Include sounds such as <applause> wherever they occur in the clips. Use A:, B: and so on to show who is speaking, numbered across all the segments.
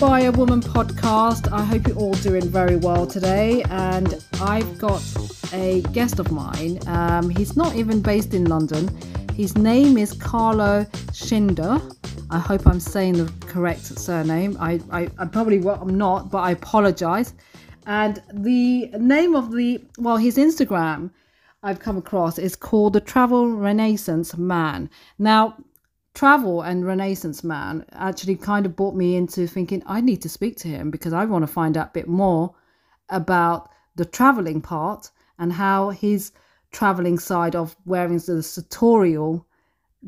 A: By a Woman podcast. I hope you're all doing very well today. And I've got a guest of mine. Um, he's not even based in London. His name is Carlo Scinder. I hope I'm saying the correct surname. I, I, I probably well, I'm not, but I apologize. And the name of the, well, his Instagram I've come across is called the Travel Renaissance Man. Now, travel and Renaissance man actually kind of brought me into thinking I need to speak to him because I want to find out a bit more about the traveling part and how his traveling side of wearing the sartorial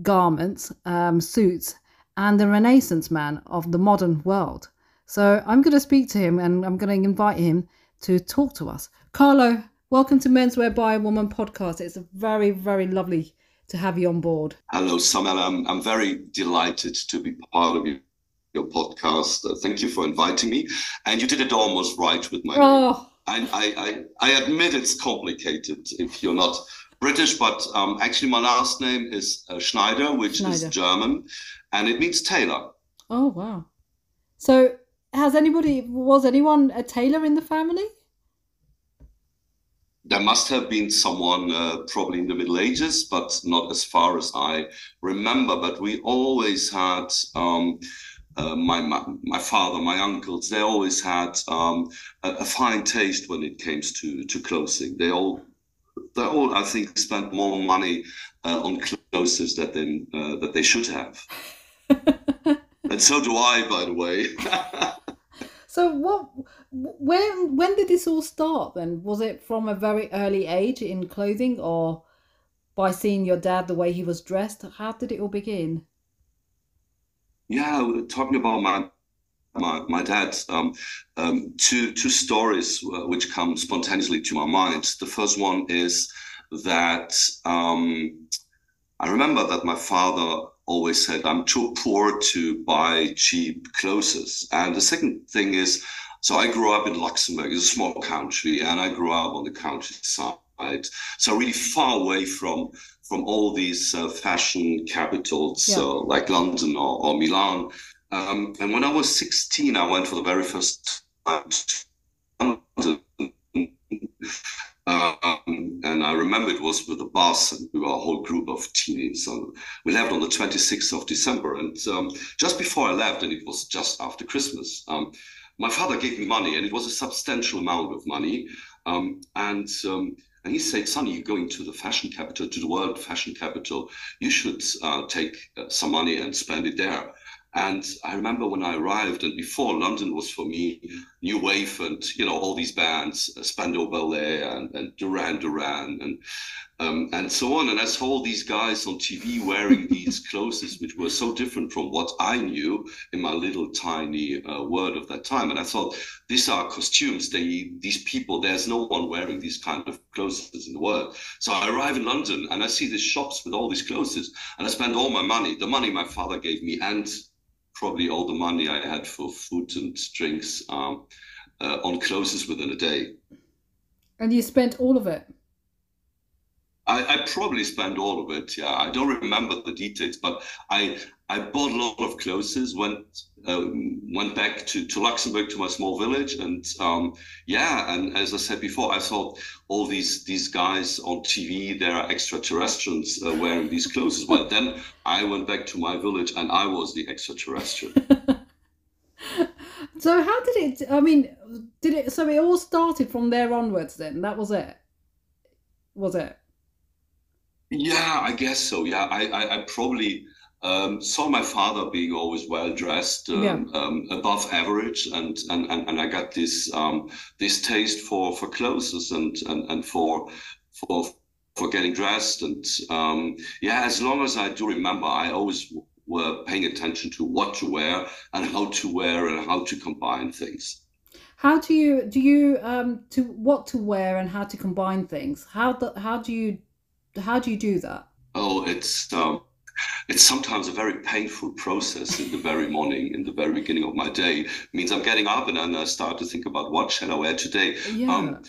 A: garments, um, suits, and the Renaissance man of the modern world. So I'm going to speak to him and I'm going to invite him to talk to us. Carlo, welcome to Menswear by a Woman podcast. It's a very, very lovely to have you on board.
B: Hello, Samela. I'm, I'm very delighted to be part of your, your podcast. Uh, thank you for inviting me. And you did it almost right with my oh. name. I, I, I, admit it's complicated if you're not British, but um, actually my last name is uh, Schneider, which Schneider. is German, and it means tailor.
A: Oh, wow. So has anybody, was anyone a tailor in the family?
B: There must have been someone uh, probably in the Middle Ages, but not as far as I remember. But we always had um, uh, my, my, my father, my uncles. They always had um, a, a, fine taste when it came to to clothing. They all they all I think spent more money uh, on clothes that they uh, that they should have. <laughs> and so do I, by the way. <laughs>
A: So what? When when did this all start? Then was it from a very early age in clothing, or by seeing your dad the way he was dressed? How did it all begin?
B: Yeah, talking about my my, my dad, um, um, two two stories uh, which come spontaneously to my mind. The first one is that um, I remember that my father always said, I'm too poor to buy cheap clothes. And the second thing is, so I grew up in Luxembourg, it's a small country, and I grew up on the countryside. So really far away from from all these uh, fashion capitals, yeah. so like London or, or Milan. Um, and when I was 16, I went for the very first time to London. Um, and I remember it was with a bus, and we were a whole group of teens. And we left on the 26th of December. And um, just before I left, and it was just after Christmas, um, my father gave me money, and it was a substantial amount of money. Um, and um, and he said, Sonny, you're going to the fashion capital, to the world fashion capital. You should uh, take uh, some money and spend it there. And I remember when I arrived, and before London was for me New Wave and you know all these bands, uh, Spandau Ballet and, and Duran Duran and um, and so on. And I saw all these guys on TV wearing <laughs> these clothes, which were so different from what I knew in my little tiny uh, world of that time. And I thought, these are costumes. They these people. There's no one wearing these kind of clothes in the world. So I arrive in London and I see these shops with all these clothes, and I spend all my money, the money my father gave me, and probably all the money I had for food and drinks um, uh, on clothes within a day.
A: And you spent all of it?
B: I, I, probably spent all of it. Yeah, I don't remember the details, but I I bought a lot of clothes. Went uh, went back to, to Luxembourg to my small village, and um, yeah, and as I said before, I thought all these these guys on TV they are extraterrestrials uh, wearing these clothes. But then I went back to my village, and I was the extraterrestrial. <laughs>
A: so how did it? I mean, did it? So it all started from there onwards. Then that was it. Was it?
B: Yeah, I guess so. Yeah, I, I, I probably um, saw my father being always well dressed, um, yeah. um, above average, and, and, and, and I got this um, this taste for, for clothes and, and, and for for for getting dressed. And um, yeah, as long as I do remember, I always were paying attention to what to wear and how to wear and how to combine things.
A: How do you do you um to what to wear and how to combine things? How the, how do you how do you do that?
B: Oh, it's um, it's sometimes a very painful process in the very morning, in the very beginning of my day. It means I'm getting up and then I start to think about what shall I wear today. Yeah. Um,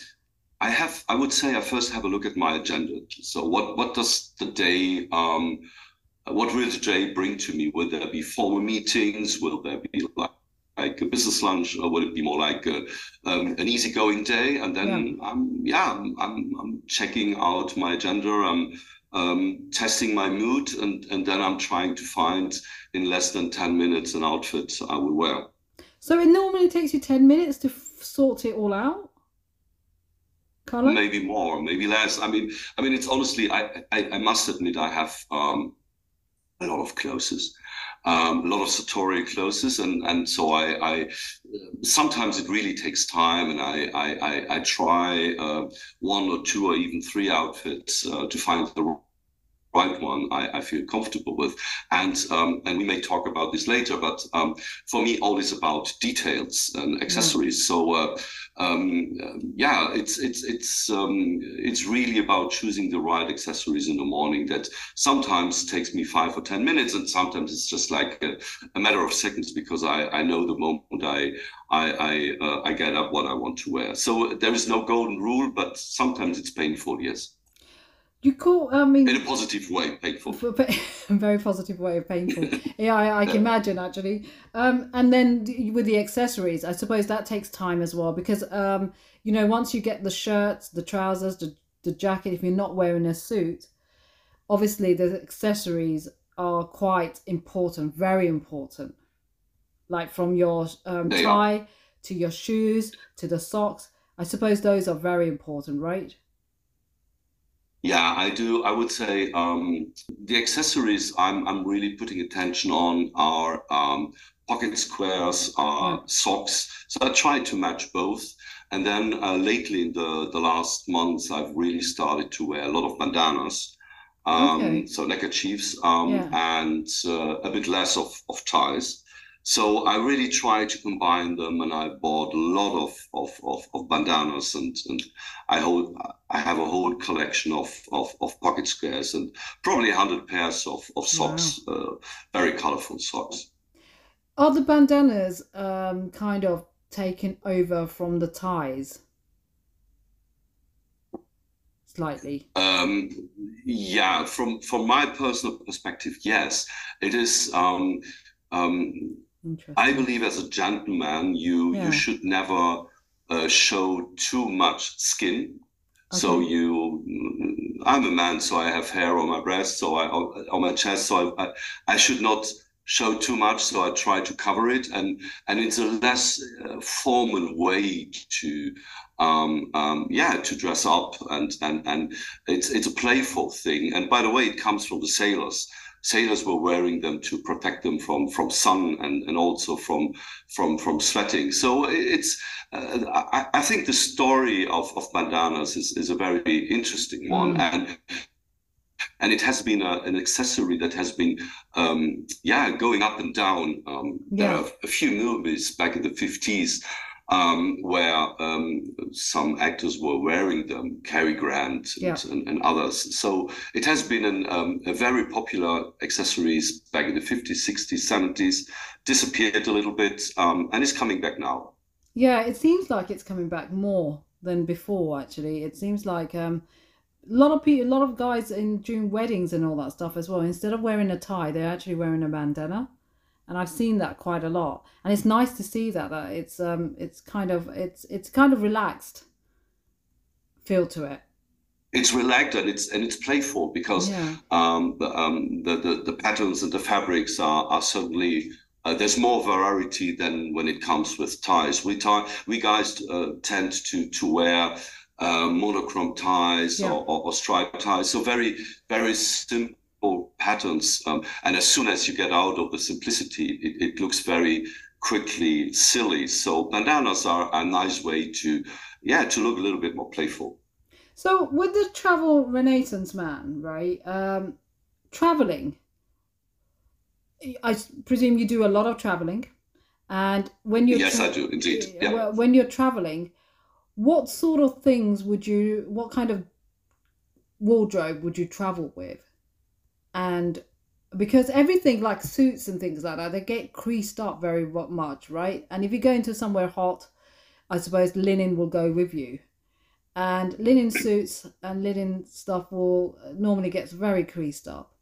B: I have, I would say, I first have a look at my agenda. So, what what does the day, um, what will the day bring to me? Will there be formal meetings? Will there be like like a business lunch, or would it be more like a, um, an easygoing day? And then, yeah, I'm, yeah I'm, I'm, I'm checking out my agenda. I'm um, testing my mood, and, and then I'm trying to find in less than 10 minutes an outfit I will wear.
A: So it normally takes you 10 minutes to f- sort it all out?
B: Color? Maybe more, maybe less. I mean, I mean, it's honestly, I, I, I must admit, I have um, a lot of clothes um, a lot of sartorial closes, and and so I, I sometimes it really takes time, and I I, I, I try uh, one or two or even three outfits uh, to find the right one I, I feel comfortable with. And um, and we may talk about this later but um, for me all is about details and accessories. So uh, um, yeah it's it's it's um, it's really about choosing the right accessories in the morning that sometimes takes me five or ten minutes and sometimes it's just like a, a matter of seconds because I, I know the moment I I I, uh, I get up what I want to wear. So there is no golden rule but sometimes it's painful yes
A: you call, I mean,
B: in a positive way, painful.
A: A <laughs> very positive way of painful. <laughs> yeah, I, I can imagine actually. Um, and then with the accessories, I suppose that takes time as well because, um, you know, once you get the shirts, the trousers, the, the jacket, if you're not wearing a suit, obviously the accessories are quite important, very important. Like from your um, tie are. to your shoes to the socks. I suppose those are very important, right?
B: Yeah, I do. I would say um, the accessories I'm I'm really putting attention on are um, pocket squares, uh, socks. So I try to match both. And then uh, lately, in the the last months, I've really started to wear a lot of bandanas. Um, okay. So neckerchiefs um, yeah. and uh, a bit less of, of ties. So I really try to combine them, and I bought a lot of of, of, of bandanas, and, and I hold I have a whole collection of, of, of pocket squares and probably hundred pairs of, of socks, wow. uh, very colorful socks.
A: Are the bandanas um, kind of taken over from the ties? Slightly.
B: Um, yeah, from from my personal perspective, yes, it is. Um, um, I believe as a gentleman, you yeah. you should never uh, show too much skin. Okay. So you, I'm a man, so I have hair on my breast, so I on my chest, so I, I, I should not show too much. So I try to cover it, and and it's a less uh, formal way to um, um, yeah, to dress up, and and and it's it's a playful thing. And by the way, it comes from the sailors sailors were wearing them to protect them from from sun and, and also from from from sweating. So it's uh, I, I, think the story of, of bandanas is, is a very interesting one mm. and and it has been a, an accessory that has been um, yeah going up and down. Um, yeah. There are a few movies back in the fifties um, where um, some actors were wearing them, Cary Grant and, yeah. and, and, others. So it has been an, um, a very popular accessories back in the 50s, 60s, 70s, disappeared a little bit, um, and is coming back now.
A: Yeah, it seems like it's coming back more than before. Actually, it seems like um, a lot of people, a lot of guys in during weddings and all that stuff as well. Instead of wearing a tie, they're actually wearing a bandana and I've seen that quite a lot. And it's nice to see that that it's um it's kind of it's it's kind of relaxed feel to it.
B: It's relaxed and it's and it's playful because yeah. um, the, um the, the the patterns and the fabrics are are certainly uh, there's more variety than when it comes with ties. We tie we guys uh, tend to to wear uh, monochrome ties yeah. or, or, or striped ties. So very very simple patterns. Um, and as soon as you get out of the simplicity, it, it looks very quickly silly. So bandanas are a nice way to, yeah, to look a little bit more playful.
A: So with the travel renaissance man, right? Um, traveling, I presume you do a lot of traveling, and when you're
B: yes, tra- I do indeed. Yeah.
A: When you're traveling, what sort of things would you? What kind of wardrobe would you travel with? And because everything like suits and things like that they get creased up very much right? And if you go into somewhere hot i suppose linen will go with you. And linen suits and linen stuff will normally gets very creased up.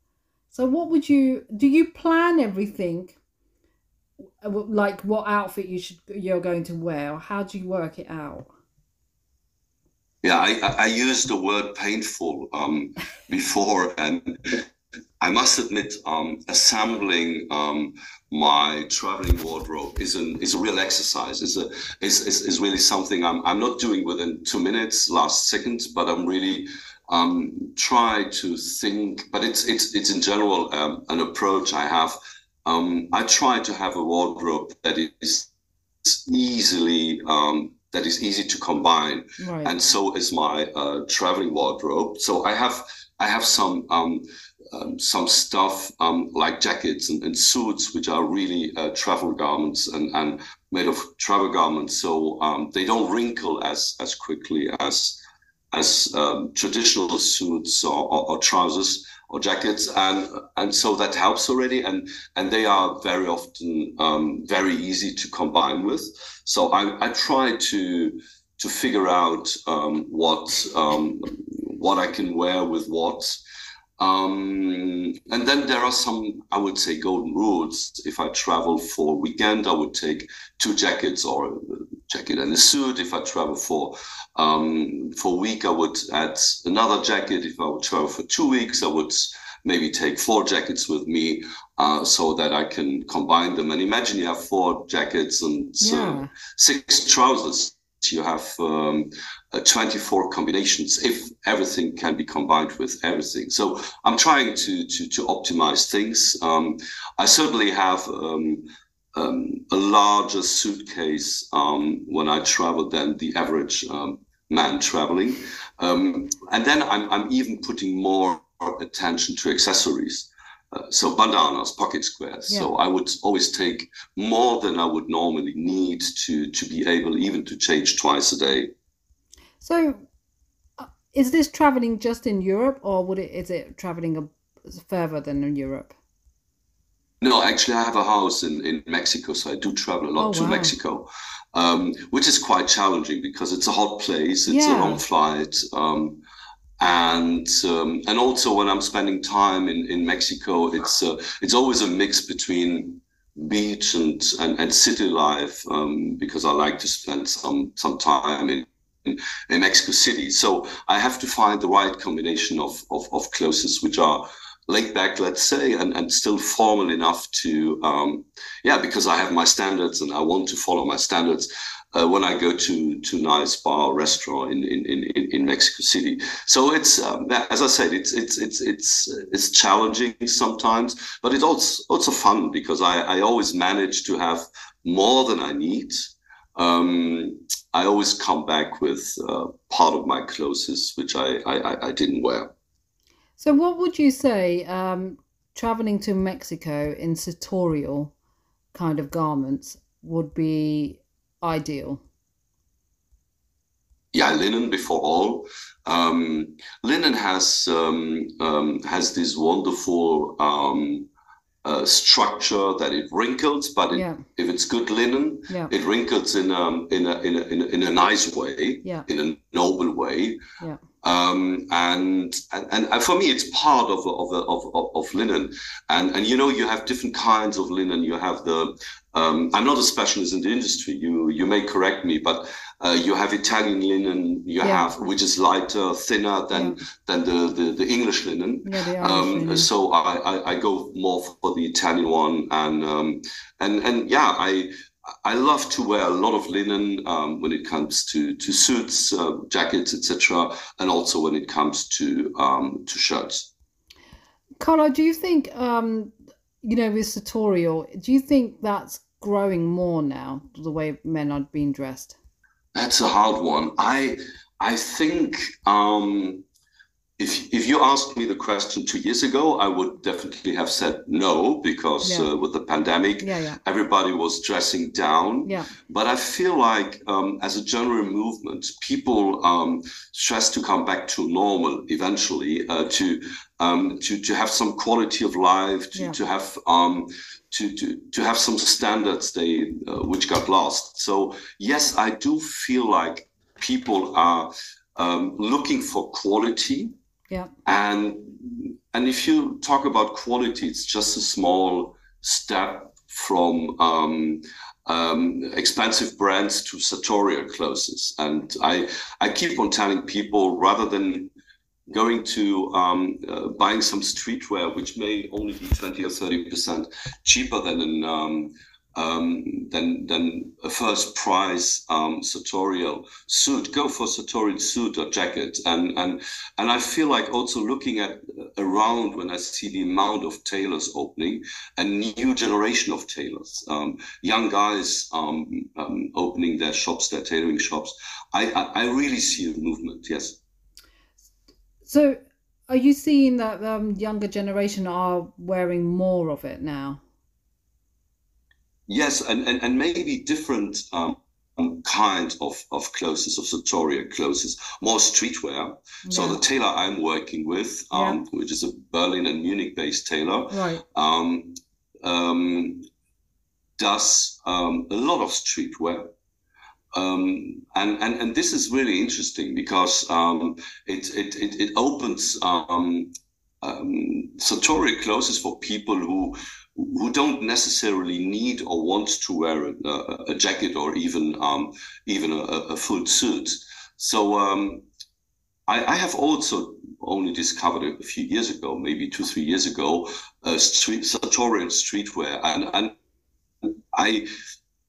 A: So what would you do you plan everything like what outfit you should you're going to wear, or how do you work it out?
B: Yeah, I, I used the word painful um, <laughs> before, and I must admit, um, assembling um, my traveling wardrobe is an is a real exercise. Is a is, is, is really something I'm I'm not doing within two minutes, last second, but I'm really um, try to think. But it's it's it's in general um, an approach I have. Um, I try to have a wardrobe that is easily um, that is easy to combine, right. and so is my uh, traveling wardrobe. So I have I have some um, some stuff um, like jackets and, and, suits, which are really uh, travel garments and, and made of travel garments, so um, they don't wrinkle as as quickly as as um, traditional suits or, or, or, trousers or jackets, and and so that helps already, and and they are very often um, very easy to combine with. So I, I try to to figure out um, what what I can wear with what um, and then there are some, I would say, golden rules. If I travel for a weekend, I would take two jackets or a jacket and a suit. If I travel for um, for a week, I would add another jacket. If I would travel for two weeks, I would maybe take four jackets with me uh, so that I can combine them. And imagine you have four jackets and yeah. uh, six trousers you have um, uh, 24 combinations if everything can be combined with everything. So I'm trying to to, to optimize things. Um, I certainly have um, um a larger suitcase um, when I travel than the average um, man traveling, and then I'm I'm even putting more attention to accessories. Uh, so bandanas, pocket squares. Yeah. So I would always take more than I would normally need to to be able even to change twice a day.
A: So, uh, is this traveling just in Europe, or would it is it traveling a, further than in Europe?
B: No, actually, I have a house in, in Mexico, so I do travel a lot oh, to wow. Mexico, um, which is quite challenging because it's a hot place, it's yeah. a long flight. Um, and um, and also when I'm spending time in, in Mexico, it's uh, it's always a mix between beach and and, and city life um, because I like to spend some some time in, <laughs> in, Mexico City. So I have to find the right combination of of, of clothes which are laid back, let's say, and, and still formal enough to, um, yeah, because I have my standards and I want to follow my standards uh, when I go to to nice bar restaurant in in, in, in Mexico City. So it's um, as I said, it's it's it's it's it's challenging sometimes, but it's also also fun because I I always manage to have more than I need. Um, I always come back with uh, part of my clothes which I, I, I didn't wear.
A: So, what would you say um, traveling to Mexico in sartorial kind of garments would be ideal?
B: Yeah, linen before all. Um, linen has um, um, has this wonderful um, uh, structure that it wrinkles, but it, yeah. if it's good linen, yeah. it wrinkles in a, in a in a in a in a nice way, yeah. in a noble way. Yeah. Um, and, and and for me, it's part of of, of of linen, and and you know you have different kinds of linen. You have the um, I'm not a specialist in the industry. You you may correct me, but uh, you have Italian linen. You yeah. have which is lighter, thinner than yeah. than the, the, the English linen. Yeah, the um, linen. So I, I, I go more for the Italian one, and um, and and yeah, I I love to wear a lot of linen um, when it comes to to suits, uh, jackets, etc., and also when it comes to um, to shirts.
A: Carlo, do you think um, you know with sartorial? Do you think that's growing more now? The way men are being dressed.
B: That's a hard one. I I think um, if if you asked me the question two years ago, I would definitely have said no because yeah. uh, with the pandemic, yeah, yeah. everybody was dressing down. Yeah. But I feel like um, as a general movement, people um, stress to come back to normal eventually, uh, to um, to to have some quality of life, to to have um, to to to have some standards they uh, which got lost. So yes, I do feel like people are um, looking for quality
A: yeah.
B: And and if you talk about quality, it's just a small step from um, um, expensive brands to sartorial clothes. And I, I keep on telling people rather than going to um, uh, buying some streetwear, which may only be 20 or 30% cheaper than an, um, than than a first prize um, sartorial suit. Go for sartorial suit or jacket, and and and I feel like also looking at uh, around when I see the amount of tailors opening, a new generation of tailors, um, young guys um, um, opening their shops, their tailoring shops. I, I, I really see a movement. Yes.
A: So. Are you seeing that um, younger generation are wearing more of it now?
B: Yes, and, and, and maybe different um, kind of, of clothes, of sartorial clothes, more streetwear. Yeah. So the tailor I'm working with, um, yeah. which is a Berlin and Munich based tailor,
A: right.
B: um, um, does um, a lot of streetwear. Um, and, and and this is really interesting because um, it, it, it it opens um, um, sartorial clothes for people who who don't necessarily need or want to wear a, a jacket or even um, even a, a, full suit. So um, I, I, have also only discovered a few years ago, maybe two three years ago, uh, street sartorial streetwear, and and I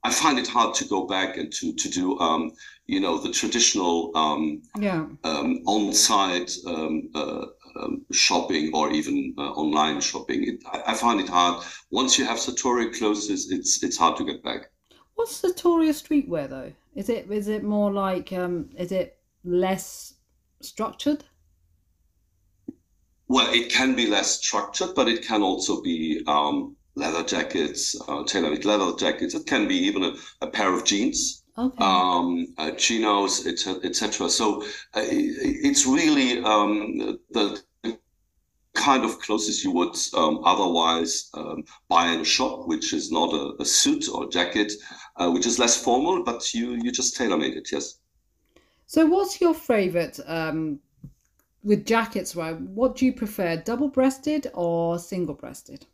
B: I find it hard to go back and to to do um, you know the traditional um,
A: yeah.
B: um, on-site um, uh, um, shopping or even uh, online shopping. It, I, I, find it hard. Once you have sartorial clothes, it's it's hard to get back.
A: What's sartorial streetwear though? Is it is it more like um, is it less structured?
B: Well, it can be less structured, but it can also be um, leather jackets, uh, tailor-made leather jackets. It can be even a, a pair of jeans
A: okay.
B: um, uh, chinos, etc. So uh, it's really um, the kind of clothes you would um, otherwise um, buy in a shop, which is not a, a suit or jacket, uh, which is less formal, but you you just tailor made it. Yes.
A: So, what's your favorite um, with jackets? Right, what do you prefer, double breasted or single breasted?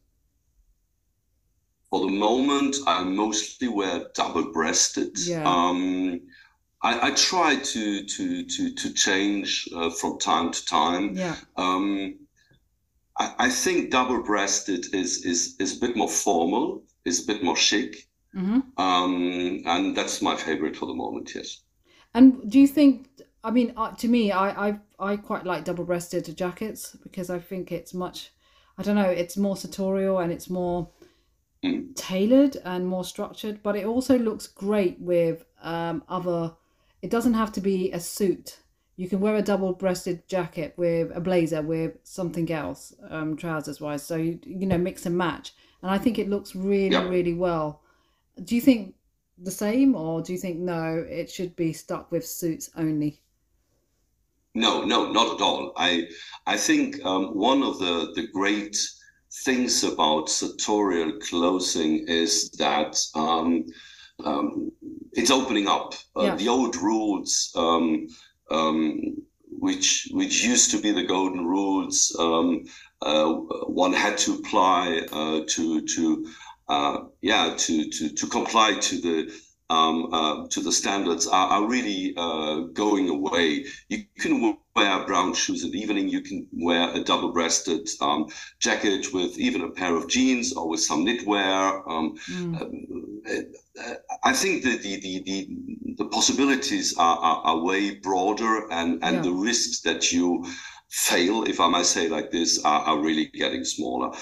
B: For the moment, I mostly wear double-breasted.
A: Yeah.
B: Um, I, I, try to to to to change uh, from time to time.
A: Yeah.
B: Um, I, I, think double-breasted is is is a bit more formal, is a bit more chic,
A: mm-hmm.
B: um, and that's my favorite for the moment. Yes.
A: And do you think? I mean, uh, to me, I, I I quite like double-breasted jackets because I think it's much. I don't know. It's more sartorial and it's more tailored and more structured, but it also looks great with um, other. It doesn't have to be a suit. You can wear a double-breasted jacket with a blazer with something else, um, trousers-wise. So you you know mix and match, and I think it looks really really well. Do you think the same, or do you think no, it should be stuck with suits only?
B: No, no, not at all. I I think um, one of the the great things about sartorial clothing is that um, um, it's opening up. Uh, yeah. The old rules, um, which which used to be the golden rules, um, uh, one had to apply uh, to to uh, yeah to to to comply to the um, uh, to the standards are, are really uh, going away. You can wear brown shoes in the evening. You can wear a double-breasted um, jacket with even a pair of jeans or with some knitwear. Um, mm. uh, I think that the, the, the, the possibilities are, are, are, way broader and, and yeah. the risks that you fail, if I might say like this, are, are really getting smaller.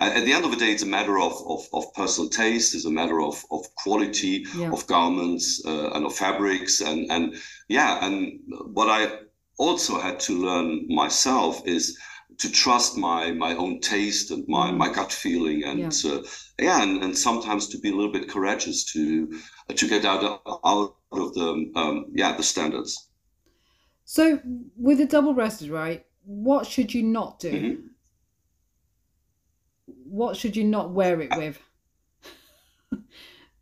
B: at the end of the day, it's a matter of, of, of personal taste, it's a matter of, of quality yeah. of garments uh, and of fabrics. And, and yeah, and what I also had to learn myself is to trust my my own taste and my, mm. my gut feeling and yeah, uh, yeah and, and sometimes to be a little bit courageous to to get out of, out of the um, yeah the standards
A: so with the double breasted right what should you not do? Mm-hmm. What should you not wear it with? <laughs>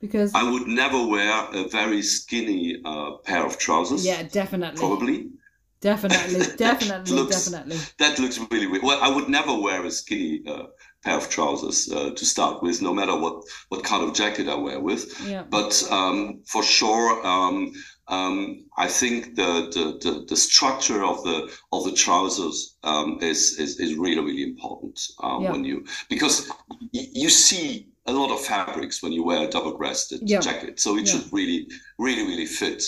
A: because
B: I would never wear a very skinny uh, pair of trousers.
A: Yeah, definitely.
B: Probably.
A: Definitely, <laughs> definitely,
B: looks,
A: definitely.
B: That looks really weird. Well, I would never wear a skinny uh, pair of trousers uh, to start with, no matter what what kind of jacket I wear with.
A: Yeah.
B: But um, for sure, um, um, I think the, the, the the structure of the of the trousers um, is, is is really really important uh,
A: Yeah.
B: when you because y- you see a lot of fabrics when you wear a double-breasted
A: Yeah.
B: jacket, so it should really really really fit.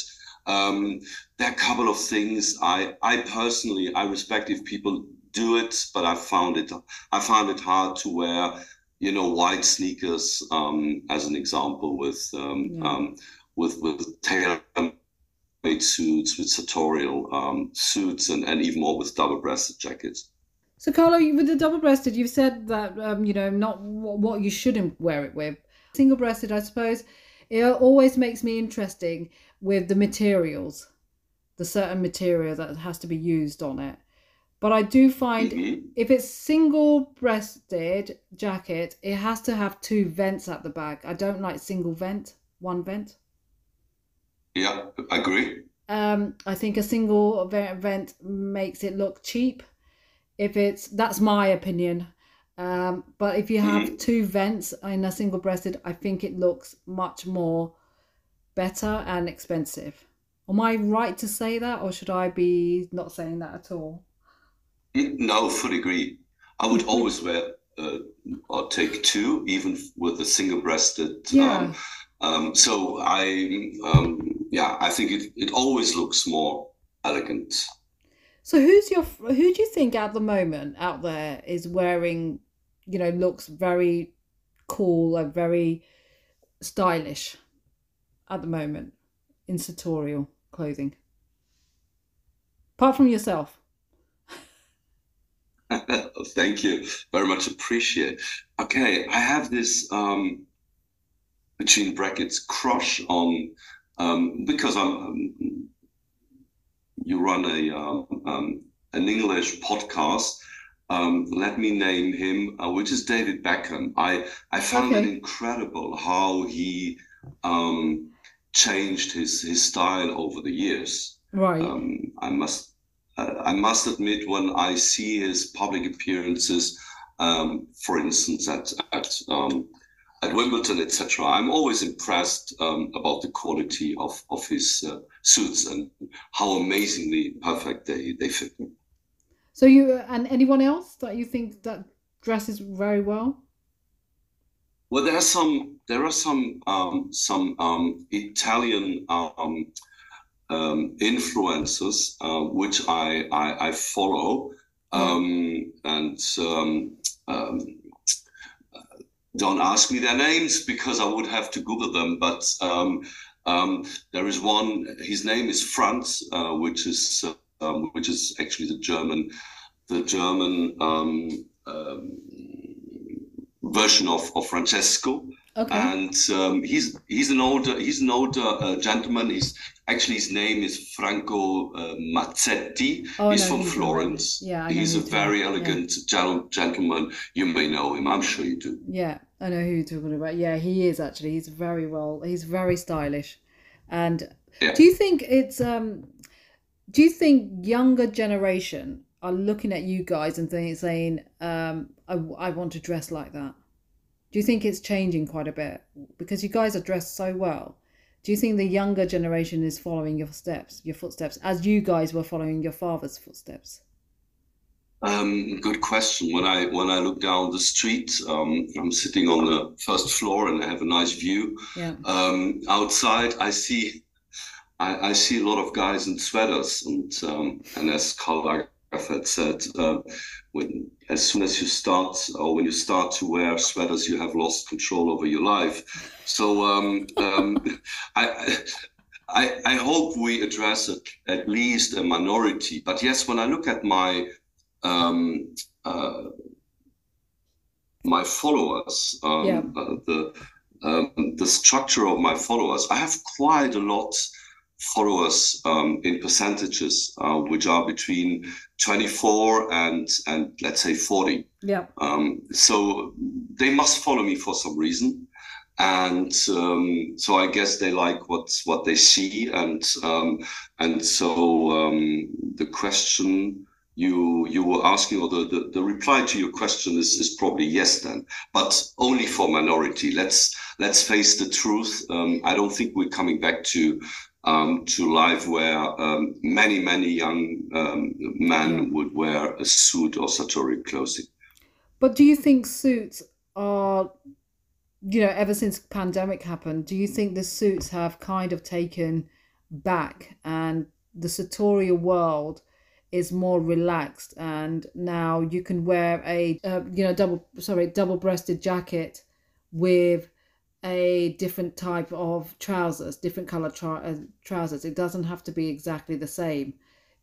B: Um, there are a couple of things I I personally I respect if people do it, but I found it I found it hard to wear you know white sneakers um, as an example with um,
A: Yeah.
B: um, with with tailor made suits with sartorial um, suits and, and even more with double breasted jackets.
A: So, Carlo, with the double-breasted, you've said that um, you know not wh- what you shouldn't wear it with. Single-breasted, I suppose, it always makes me interesting with the materials, the certain material that has to be used on it. But I do find
B: Mhm.
A: if it's single-breasted jacket, it has to have two vents at the back. I don't like single vent, one vent.
B: Yeah, I agree.
A: Um, I think a single vent makes it look cheap. If it's that's my opinion. Um, but if you have two vents in a single breasted, I think it looks much more better and expensive. Am I right to say that, or should I be not saying that at all?
B: No, fully agree. I would always wear uh, or take two, even with a single breasted.
A: Yeah.
B: Um, um, so I, um, yeah, I think it, it always looks more elegant.
A: So who's your who do you think at the moment out there is wearing, you know, looks very cool and very stylish at the moment in sartorial clothing? Apart from yourself. <laughs>
B: Thank you. Very much appreciate. Okay, I have this um, between brackets crush on um, because I'm um, you run a um, um, an English podcast. Um, let me name him, uh, which is David Beckham. I I found it incredible how he um, changed his his style over the years.
A: Right.
B: Um, I must uh, I must admit when I see his public appearances, um, for instance at at um, at Wimbledon, etc., I'm always impressed um, about the quality of of his uh, suits and how amazingly perfect they they fit.
A: so you and anyone else that you think that dresses very well?
B: Well, there are some there are some um, some um, Italian um, um, influencers uh, which I I, I follow, um, and um, um, don't ask me their names because I would have to Google them. But um, um, there is one. His name is Franz, uh, which is uh, um, which is actually the German the German um, um, version of, of Francesco
A: Okay.
B: and um, he's he's an older he's an older uh, gentleman. He's actually his name is Franco uh, Mazzetti.
A: Oh,
B: he's
A: no,
B: from
A: he's
B: Florence.
A: already- yeah,
B: he's a very
A: yeah.
B: elegant gen- gentleman. You may know him. I'm sure you do.
A: Yeah, I know who you're talking about. Yeah, he is actually. He's very well. He's very stylish. And
B: Yeah.
A: do you think it's um do you think younger generation are looking at you guys and think, saying um I, I want to dress like that? Do you think it's changing quite a bit because you guys are dressed so well? Do you think the younger generation is following your steps, your footsteps, as you guys were following your father's footsteps?
B: Um, good question. When I when I look down the street, um, I'm sitting on the first floor and I have a nice view.
A: Yeah.
B: Um, outside, I see I, I see a lot of guys in sweaters, and um, and as Karl Lagerfeld said, uh, when as soon as you start or when you start to wear sweaters, you have lost control over your life. So um, um, <laughs> I. I, I hope we address it, at least a minority. But yes, when I look at my um, uh, my followers, um,
A: Yeah.
B: uh, the um, the structure of my followers, I have quite a lot followers um, in percentages, uh, which are between 24 and and let's say 40.
A: Yeah.
B: Um, so they must follow me for some reason. And um, so I guess they like what what they see, and um, and so um, the question you you were asking, or the, the, the reply to your question is, is probably yes then, but only for minority. Let's let's face the truth. Um, I don't think we're coming back to um, to life where um, many many young um, men would wear a suit or sartorial clothing.
A: But do you think suits are, you know, ever since pandemic happened, do you think the suits have kind of taken back and the sartorial world? is more relaxed and now you can wear a uh, you know double sorry double breasted jacket with a different type of trousers different color uh, trousers it doesn't have to be exactly the same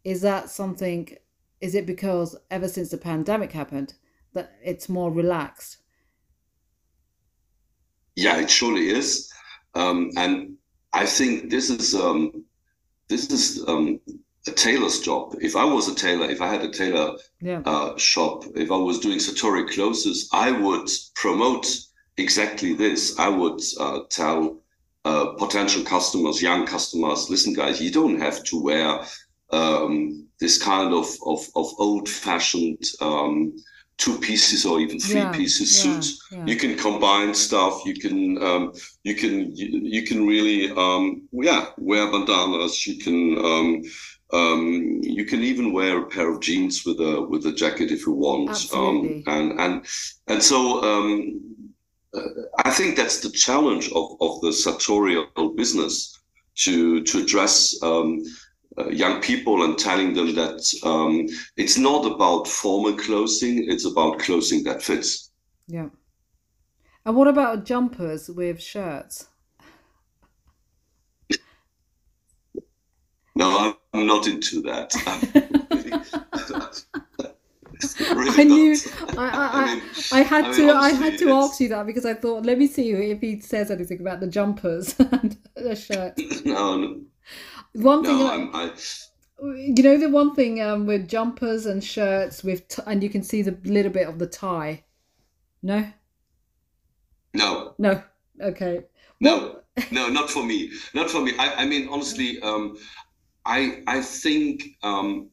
A: is that something is it because ever since the pandemic happened that it's more relaxed
B: yeah it surely is um, and i think this is um, this is um, a tailor's job. If I was a tailor, if I had a tailor yeah. uh, shop, if I was doing sartorial clothes, I would promote exactly this. I would uh, tell uh, potential customers, young customers, listen, guys, you don't have to wear um, this kind of of, of old fashioned. Um, two pieces or even three yeah, pieces yeah, suits yeah. you can combine stuff you can um, you can you, you, can really um, yeah wear bandanas you can um, um, you can even wear a pair of jeans with a with a jacket if you want, um, and and and so um, I think that's the challenge of, of the sartorial business to to address um, uh, young people and telling them that um, it's not about formal clothing; it's about clothing that fits.
A: Yeah. And what about jumpers with shirts? <laughs>
B: No, I'm not into that. <laughs> <laughs> <laughs> <laughs>
A: I knew I, I, <laughs> I, I had I mean, to I had to ask you that because I thought let me see if he says anything about the jumpers and the shirt.
B: No, no.
A: One thing no, I, you know the one thing um, with jumpers and shirts with t- and you can see the little bit of the tie. No.
B: No.
A: No. Okay.
B: No. no, not for me. Not for me. I, I mean, honestly, um, I I think um,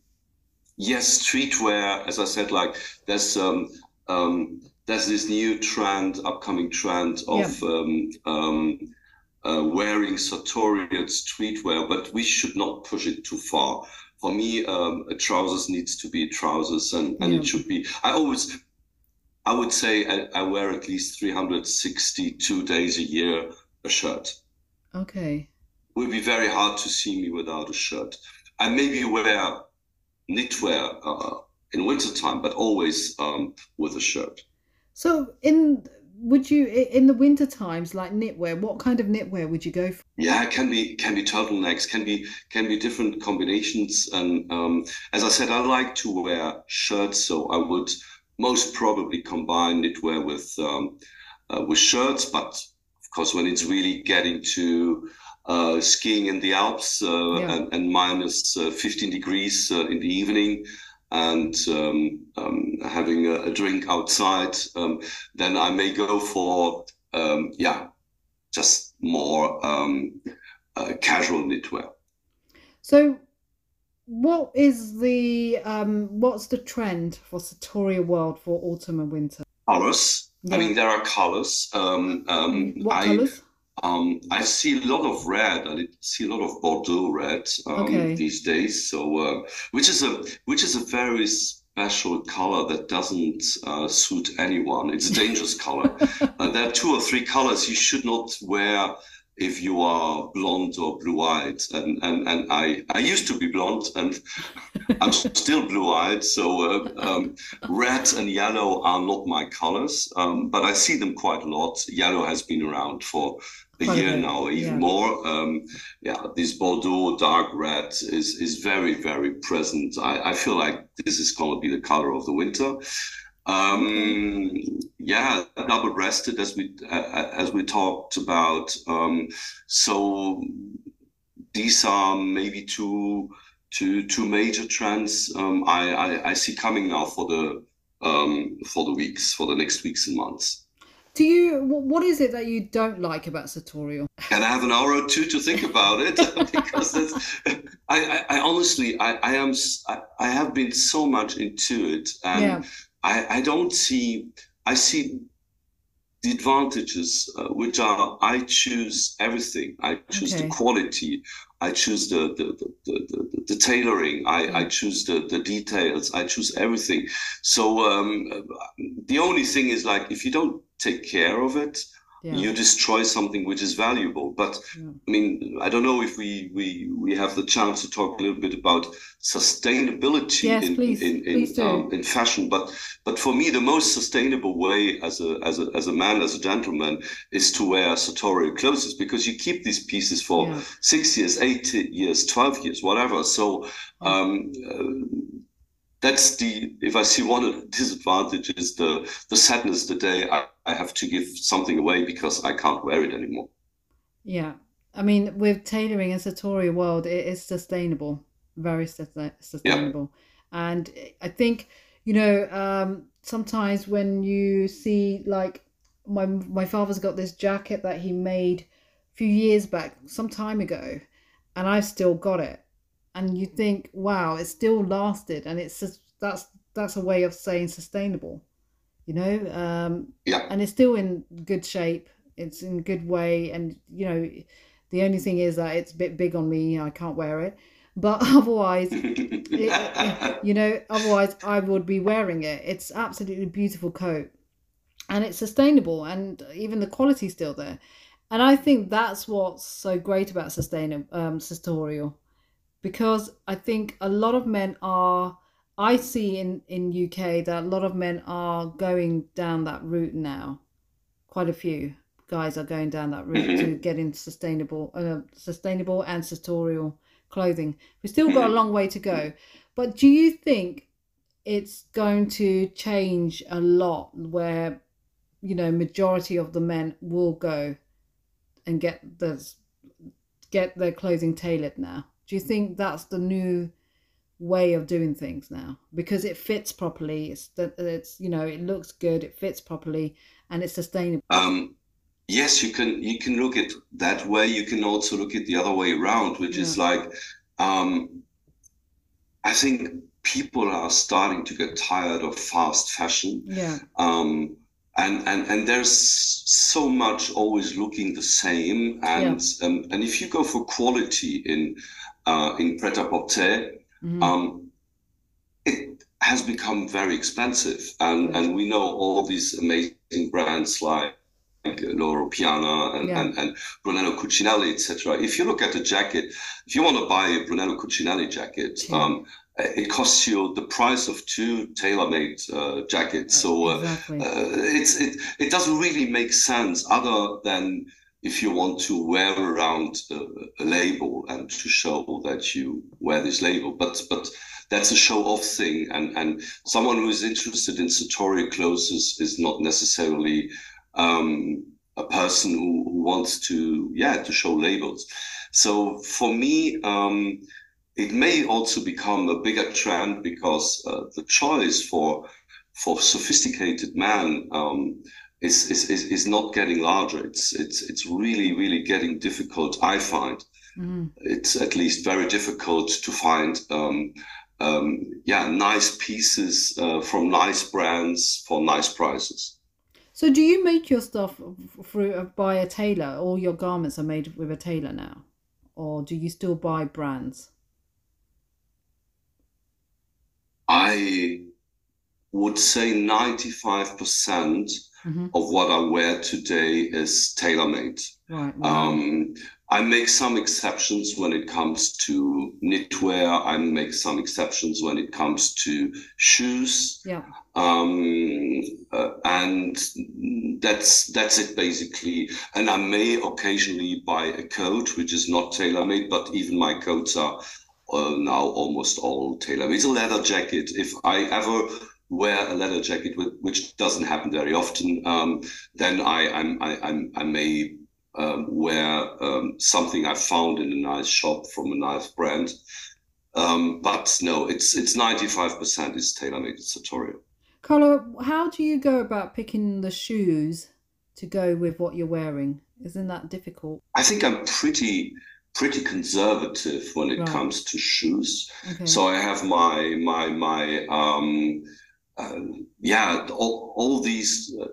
B: yes, streetwear. As I said, like there's um, um, there's this new trend, upcoming trend of yeah. um, um, uh, wearing sartorial streetwear, but we should not push it too far. For me, um, a trousers needs to be trousers, and, and yeah. it should be. I always, I would say, I, I wear at least 362 days a year a shirt.
A: Okay It
B: would be very hard to see me without a shirt. I maybe wear knitwear uh, in wintertime, but always um, with a shirt.
A: So, in would you in the winter times like knitwear? What kind of knitwear would you go for?
B: Yeah, it can be can be turtlenecks, can be can be different combinations. And um, as I said, I like to wear shirts, so I would most probably combine knitwear with um, uh, with shirts. But of course, when it's really getting to uh, skiing in the Alps uh, yeah. and, and, minus, uh, 15 degrees uh, in the evening and um, um, having a, a, drink outside, um, then I may go for, um, yeah, just more um, uh, casual knitwear.
A: So, what is the um, what's the trend for Sartorial World for autumn and winter?
B: Colors. Yeah. I mean, there are colors. Um,
A: what I, colors?
B: Um, I see a lot of red. I see a lot of Bordeaux red um, okay. these days. So, uh, which is a which is a very special color that doesn't uh, suit anyone. It's a <laughs> dangerous color. Uh, there are two or three colors you should not wear if you are blonde or blue-eyed and and, and I, I used to be blonde and i'm still blue-eyed so uh, um, red and yellow are not my colors um, but i see them quite a lot yellow has been around for quite year now even yeah. more um, yeah this bordeaux dark red is is very very present i, I feel like this is going to be the color of the winter um, yeah, double-breasted as we uh, as we talked about. Um, so these are maybe two two two major trends um, I, I, I see coming now for the um, for the weeks for the next weeks and months.
A: Do you? What is it that you don't like about sartorial?
B: Can I have an hour or two to think about it? <laughs> because that's, I, I, I, honestly, I, I am, I, I have been so much into it, and yeah. I, I don't see. I see the advantages, uh, which are I choose everything. I choose okay. the quality. I choose the the, the, the, the tailoring. I, I choose the, the details. I choose everything. So um, the only thing is like if you don't take care of it, yeah. you destroy something which is valuable. But yeah. I mean, I don't know if we, we we have the chance to talk a little bit about sustainability
A: yes,
B: in
A: please,
B: in
A: in,
B: um, in, fashion. But but for me, the most sustainable way as a as a as a man, as a gentleman, is to wear sartorial clothes because you keep these pieces for yeah. six years, eight years, twelve years, whatever. So. Um, uh, that's the if I see one disadvantage is the the sadness the day I, I have to give something away because I can't wear it anymore.
A: Yeah. I mean, with tailoring and sartorial world, it is sustainable, very sustainable. Yeah. And I think, you know, um, sometimes when you see like my my father's got this jacket that he made a few years back, some time ago, and I've still got it and you think, wow, it still lasted, and it's just that's that's a way of saying sustainable, you know. Um,
B: yeah.
A: And it's still in good shape. It's in good way, and you know, the only thing is that it's a bit big on me. I can't wear it, but <laughs> otherwise, it, <laughs> you know, otherwise I would be wearing it. It's absolutely beautiful coat, and it's sustainable, and even the quality still there. And I think that's what's so great about sustainable um, sartorial because I think a lot of men are I see in in UK that a lot of men are going down that route now. Quite a few guys are going down that route to mm-hmm. getting sustainable uh, sustainable and sartorial clothing. We've still got a mm-hmm. long way to go. But do you think it's going to change a lot where you know majority of the men will go and get the get their clothing tailored now? Do you think that's the new way of doing things now because it fits properly? It's that it's you know it looks good, it fits properly, and it's sustainable.
B: Um, yes, you can you can look at that way. You can also look at the other way around, which yeah. is like, um, I think people are starting to get tired of fast fashion.
A: Yeah.
B: Um, and and and there's so much always looking the same and yeah. um, and if you go for quality in uh, in pret-a-porter, mm-hmm. um, it has become very expensive. And, and we know all these amazing brands like Loro Piana and, yeah. and, and Brunello Cucinelli, etc. If you look at a jacket, if you want to buy a Brunello Cucinelli jacket, yeah. um, it costs you the price of two tailor-made uh, jackets. So uh, exactly. uh, it's it it doesn't really make sense other than if you want to wear around a, a, label and to show that you wear this label. But but that's a show off thing. And and someone who is interested in sartorial clothes is, is not necessarily um, a person who, who, wants to yeah to show labels. So for me um, it may also become a bigger trend because uh, the choice for for sophisticated man um, is, is, is, is not getting larger. It's, it's, it's really, really getting difficult, I find. Mm. It's at least very difficult to find, um, um, yeah, nice pieces uh, from nice brands for nice prices.
A: So, do you make your stuff through uh, by a tailor? All your garments are made with a tailor now, or do you still buy brands?
B: I would say ninety-five percent mm-hmm. of what I wear today is tailor made.
A: Right,
B: right. Um, I make some exceptions when it comes to knitwear. I make some exceptions when it comes to shoes.
A: Yeah.
B: Um, uh, and that's that's it basically. And I may occasionally buy a coat which is not tailor made, but even my coats are uh, now almost all tailor made. It's a leather jacket. If I ever wear a leather jacket, which doesn't happen very often, um, then I, I'm, I, I'm, I may um, wear um, something I found in a nice shop from a nice brand. Um, but no, it's it's 95% is tailor-made sartorial.
A: Carlo, how do you go about picking the shoes to go with what you're wearing? Isn't that difficult?
B: I think I'm pretty pretty conservative when it
A: Right.
B: comes to shoes.
A: Okay.
B: So I have my my my um uh, yeah all all these uh,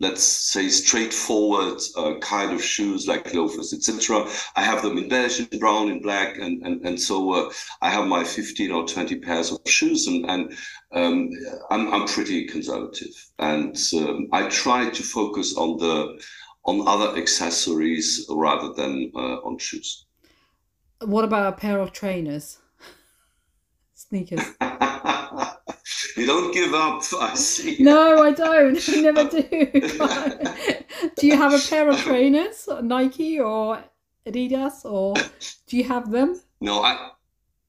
B: let's say straightforward uh, kind of shoes like loafers etc. I have them in beige, in brown, in black, and and and so uh, I have my fifteen or twenty pairs of shoes, and and um, I'm I'm pretty conservative, and um, I try to focus on the on other accessories rather than uh, on shoes.
A: What about a pair of trainers? <laughs> Sneakers. <laughs>
B: you don't give up, <laughs> I see.
A: No, I don't. I never do. <laughs> do you have a pair of <laughs> trainers, Nike or Adidas, or do you have them?
B: No, I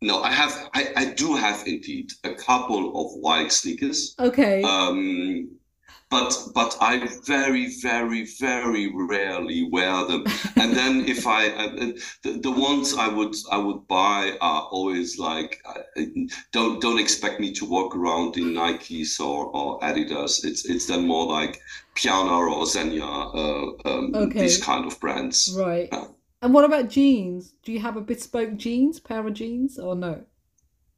B: no, I have I, I do have indeed a couple of white sneakers.
A: Okay.
B: Um but but I very very very rarely wear them. And then if I uh, uh, the, the ones I would I would buy are always like uh, don't don't expect me to walk around in Nikes or, or Adidas. It's it's then more like Piana or Zegna, uh, um,
A: Okay.
B: these kind of brands.
A: right.
B: yeah.
A: And what about jeans? Do you have a bespoke jeans, pair of jeans, or no?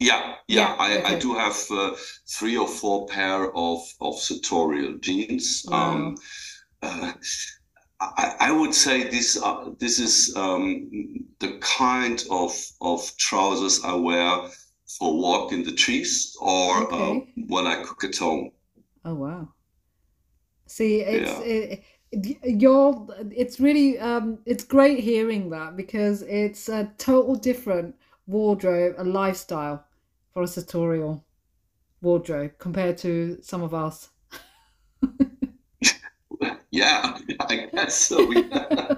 B: Yeah, yeah,
A: Yeah,
B: I, I do have uh, three or four pair of of sartorial jeans. Um, uh, I, I would say this uh, this is um, the kind of of trousers I wear for walk in the trees or uh,
A: Okay.
B: when I cook at home.
A: Oh wow. See, it's
B: Yeah.
A: it, you're it's really um it's great hearing that because it's a total different wardrobe, a lifestyle for a sartorial wardrobe compared to some of us. <laughs>
B: Yeah, I guess so. <laughs> yeah.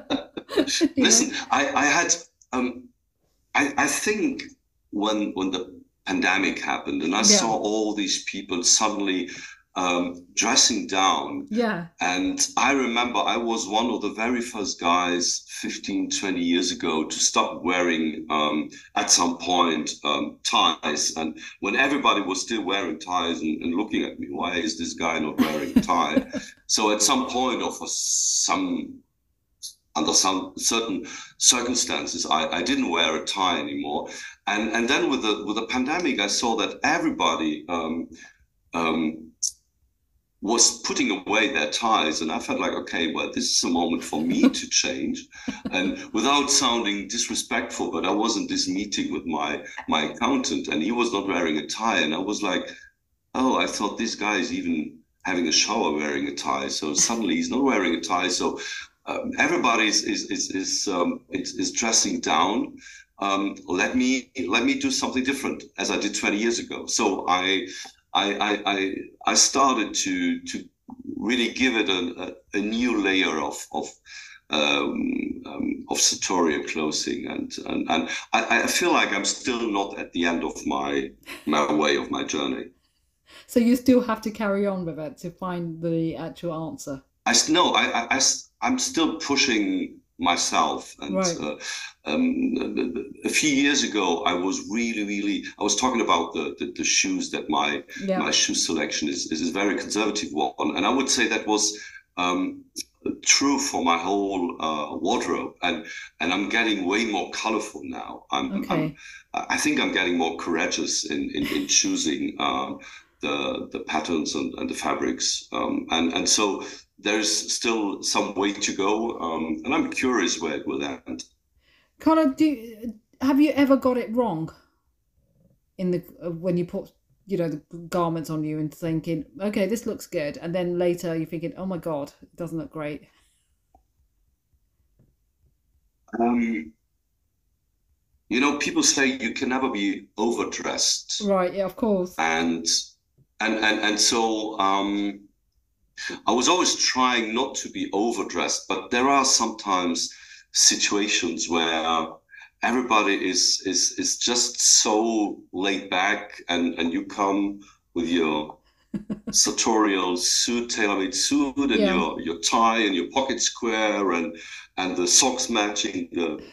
B: Listen, I, I had um I, I think when when the pandemic happened and I
A: Yeah.
B: saw all these people suddenly um, dressing down
A: Yeah.
B: and I remember I was one of the very first guys 15, 20 years ago to stop wearing um, at some point um, ties and when everybody was still wearing ties and, and looking at me, why is this guy not wearing a tie? <laughs> So at some point or for some under some certain circumstances, I, I didn't wear a tie anymore. And and then with the with the pandemic, I saw that everybody um, um, was putting away their ties, and I felt like, okay, well, this is a moment for me to change. <laughs> And without sounding disrespectful, but I was in this meeting with my my accountant, and he was not wearing a tie, and I was like, oh, I thought this guy is even having a shower wearing a tie. So suddenly he's not wearing a tie. So um, everybody is is is is, um, is, is dressing down. Um, let me let me do something different, as I did 20 years ago. So I I I I, I started to to really give it a, a, a new layer of of um, um, of sartorial clothing, and and, and I, I feel like I'm still not at the end of my my way of my journey.
A: So you still have to carry on with it to find the actual answer.
B: I no, I I I'm still pushing myself, and
A: Right.
B: uh, um, a few years ago, I was really, really. I was talking about the the, the shoes that my
A: Yeah.
B: my shoe selection is is a very conservative one, and I would say that was um, true for my whole uh, wardrobe, and and I'm getting way more colorful now. I'm, I'm
A: Okay.
B: I think I'm getting more courageous in in, in choosing um, the the patterns and, and the fabrics, um, and and so there's still some way to go, um, and I'm curious where it will end.
A: Connor, do have you ever got it wrong in the when you put you know the garments on you and thinking, okay, this looks good, and then later you're thinking, oh my god, it doesn't look great.
B: Um, you know, people say you can never be overdressed.
A: Right? Yeah, of course.
B: and and and and so um I was always trying not to be overdressed, but there are sometimes situations where everybody is is is just so laid back and and you come with your <laughs> sartorial suit, tailor-made suit, and
A: Yeah.
B: your your tie and your pocket square and and the socks matching the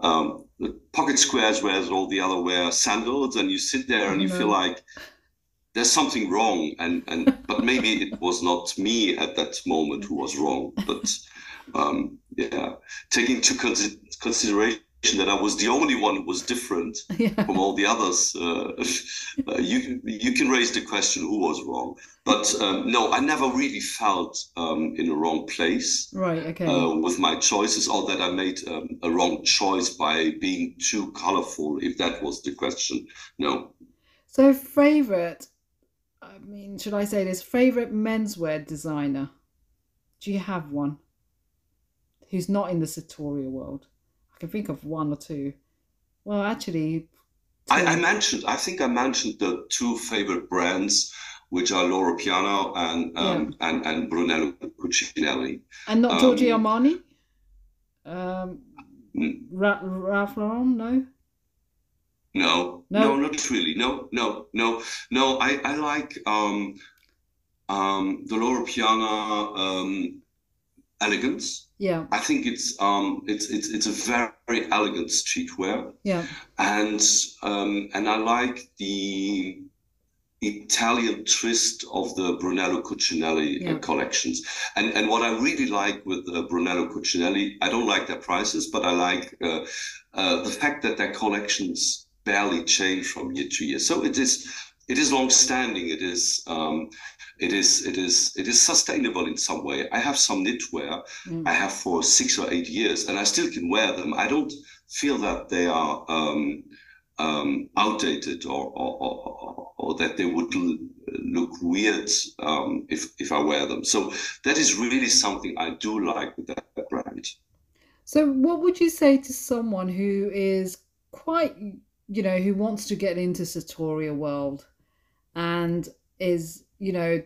B: um the pocket squares whereas all the other wear sandals and you sit there and you feel like there's something wrong, and and <laughs> but maybe it was not me at that moment who was wrong, but um, yeah, taking into consideration that I was the only one who was different <laughs> yeah. from all the others. Uh, <laughs> uh, you you can raise the question who was wrong, but um, no, I never really felt um, in a wrong place.
A: Right. Okay.
B: Uh, with my choices, or that I made um, a wrong choice by being too colorful. If that was the question, no.
A: So favorite. I mean, should I say this? Favorite menswear designer? Do you have one? Who's not in the sartorial world? I can think of one or two. Well, actually,
B: I, I, mentioned. I think I mentioned the two favorite brands, which are Loro Piana and um, yeah. and and Brunello Cucinelli.
A: And not Giorgio um, Armani. Um. Ra- Ralph Lauren, no.
B: No, no, no, not really. No, no, no, no. I I like um, um, the Loro Piana um, elegance.
A: Yeah.
B: I think it's um it's it's it's a very, very elegant streetwear.
A: Yeah.
B: And um and I like the Italian twist of the Brunello Cucinelli uh, yeah. collections. And and what I really like with the Brunello Cucinelli, I don't like their prices, but I like uh, uh, the fact that their collections barely change from year to year. So it is it is long standing. It is um, it is it is it is sustainable in some way. I have some knitwear mm. I have for six or eight years, and I still can wear them. I don't feel that they are um, um, outdated or or, or, or, that they would look weird um, if if I wear them. So that is really something I do like with that brand.
A: So, what would you say to someone who is quite, you know, who wants to get into sartorial world and is you know,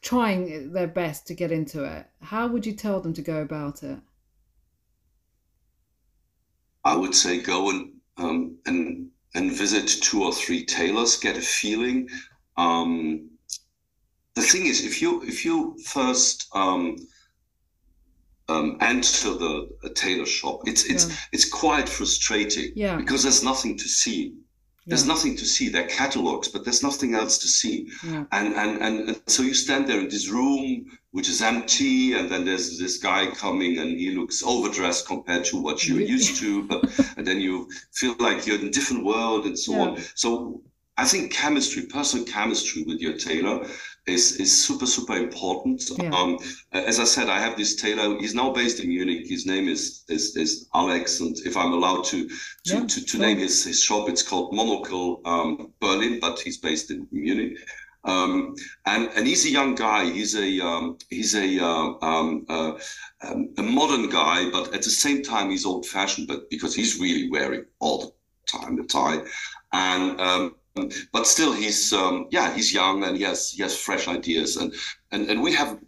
A: trying their best to get into it, how would you tell them to go about it?
B: I would say go and um, and and visit two or three tailors, get a feeling. Um, the thing is, if you if you first um, um, enter the a tailor shop, it's it's yeah. it's quite frustrating
A: yeah.
B: because there's nothing to see. There's yeah. nothing to see. They're catalogs, but there's nothing else to see. And, and, and and so you stand there in this room which is empty, and then there's this guy coming, and he looks overdressed compared to what you're used to. But and then you feel like you're in a different world and so on. So I think chemistry, personal chemistry with your tailor is is super super important. Yeah. Um, as I said, I have this tailor. He's now based in Munich. His name is is, is Alex, and if I'm allowed to to yeah. to, to name his, his shop, it's called Monocle um, Berlin, but he's based in Munich. Um, and and he's a young guy. He's a um, he's a uh, um, uh, um, a modern guy, but at the same time he's old fashioned. But because he's really wearing all the time the tie, and um, but still he's um, yeah he's young and he has he has fresh ideas. And and and we have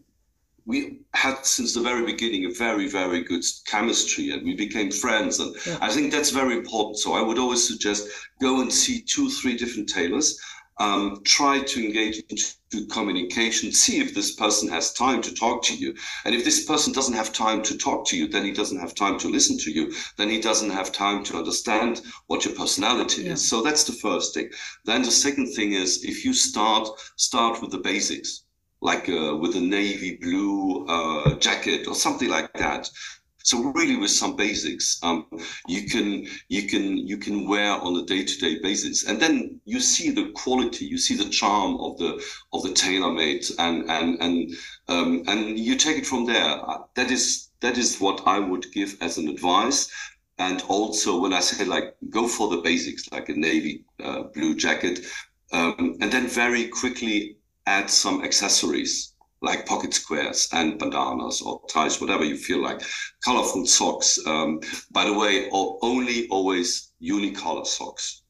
B: we had since the very beginning a very very good chemistry and we became friends. And yeah. i think that's very important. So i would always suggest go and see two three different tailors um, try to engage into communication, see if this person has time to talk to you. And if this person doesn't have time to talk to you, then he doesn't have time to listen to you. Then he doesn't have time to understand what your personality yeah. is. So that's the first thing. Then the second thing is if you start, start with the basics like uh, with a navy blue uh, jacket or something like that. So really, with some basics, um, you can you can you can wear on a day-to-day basis, and then you see the quality, you see the charm of the of the tailor-made, and and and um, and you take it from there. Uh, that is that is what I would give as an advice. And also, when I say like go for the basics, like a navy uh, blue jacket, um, and then very quickly add some accessories like pocket squares and bandanas or ties, whatever you feel like. Colorful socks. Um, by the way, only always unicolor socks.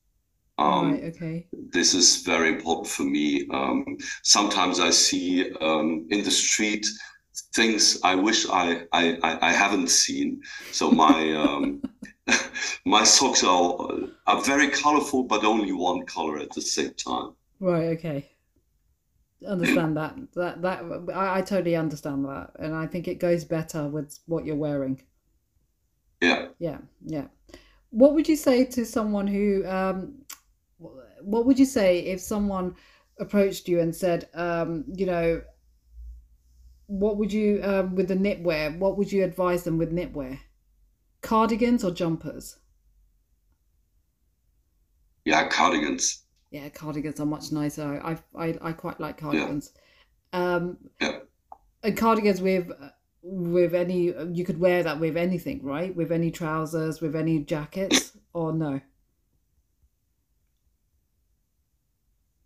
A: Um, right, okay.
B: This is very important for me. Um, sometimes I see um, in the street things I wish I, I, I, haven't seen. So my um, <laughs> my socks are are very colorful, but only one color at the same time.
A: Right. Okay understand that that that I, I totally understand that and i think it goes better with what you're wearing
B: yeah
A: yeah yeah what would you say to someone who um what would you say if someone approached you and said, um, you know, what would you um, with the knitwear? What would you advise them with knitwear? Cardigans or jumpers?
B: Yeah, cardigans.
A: Yeah, cardigans are much nicer. I I, I quite like cardigans. Yeah. Um,
B: yeah.
A: And cardigans with with any you could wear that with anything, right? With any trousers, with any jackets, or no?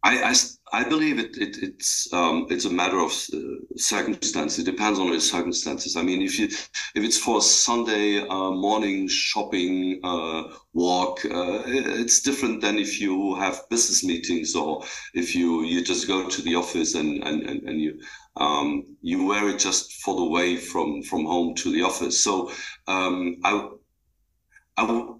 B: I, I, I believe it, it it's um, it's a matter of uh, circumstance. It depends on the circumstances. I mean, if you if it's for Sunday uh, morning shopping uh, walk, uh, it's different than if you have business meetings or if you you just go to the office and and, and, and you um, you wear it just for the way from from home to the office. So um, I I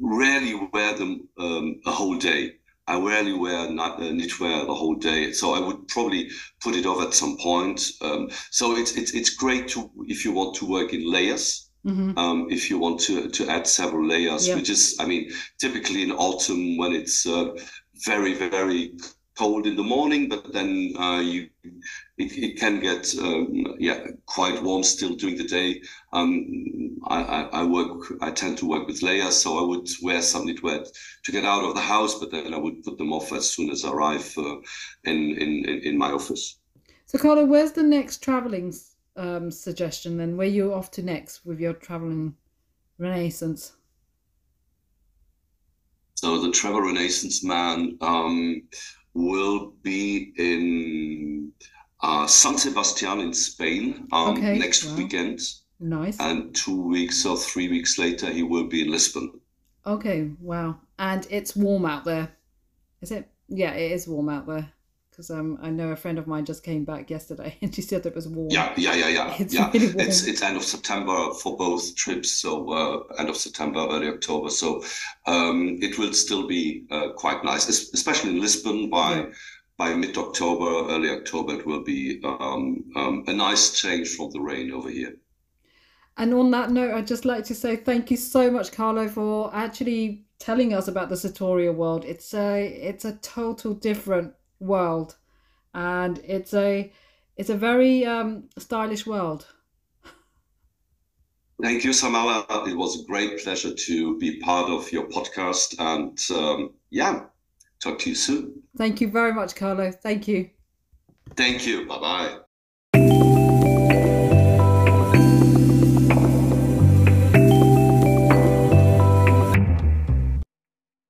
B: rarely wear them um, a whole day. I rarely wear not, uh, knitwear the whole day, so I would probably put it off at some point. Um, so it's it's it's great to if you want to work in layers. Mm-hmm. Um, if you want to to add several layers, which is I mean typically in autumn when it's uh, very very cold in the morning, but then uh, you it, it, can get um, yeah quite warm still during the day. Um, I, I, I, work I tend to work with layers, so I would wear some knitwear to get out of the house, but then I would put them off as soon as I arrive uh, in, in in my office.
A: So Carlo, where's the next traveling um, suggestion then? Where you off to next with your traveling renaissance?
B: So the travel renaissance man. Um, will be in uh, San Sebastian in Spain um, okay. next wow. weekend.
A: Nice.
B: And two weeks or three weeks later, he will be in Lisbon.
A: Okay, wow. And it's warm out there. Is it? Yeah, it is warm out there because um, I know a friend of mine just came back yesterday <laughs> and she said it was warm.
B: Yeah, yeah, yeah, yeah. It's yeah. Really. It's it's end of September for both trips, so uh, end of September, early October. So um, it will still be uh, quite nice, especially in Lisbon by. Yeah. By mid October, early October, it will be um, um, a nice change from the rain over here.
A: And on that note, I'd just like to say thank you so much, Carlo, for actually telling us about the sartoria world. It's a it's a total different world, and it's a it's a very um, stylish world.
B: Thank you, Samala. It was a great pleasure to be part of your podcast, and um, yeah, talk to you soon.
A: Thank you very much, Carlo. Thank you.
B: Thank you. Bye bye.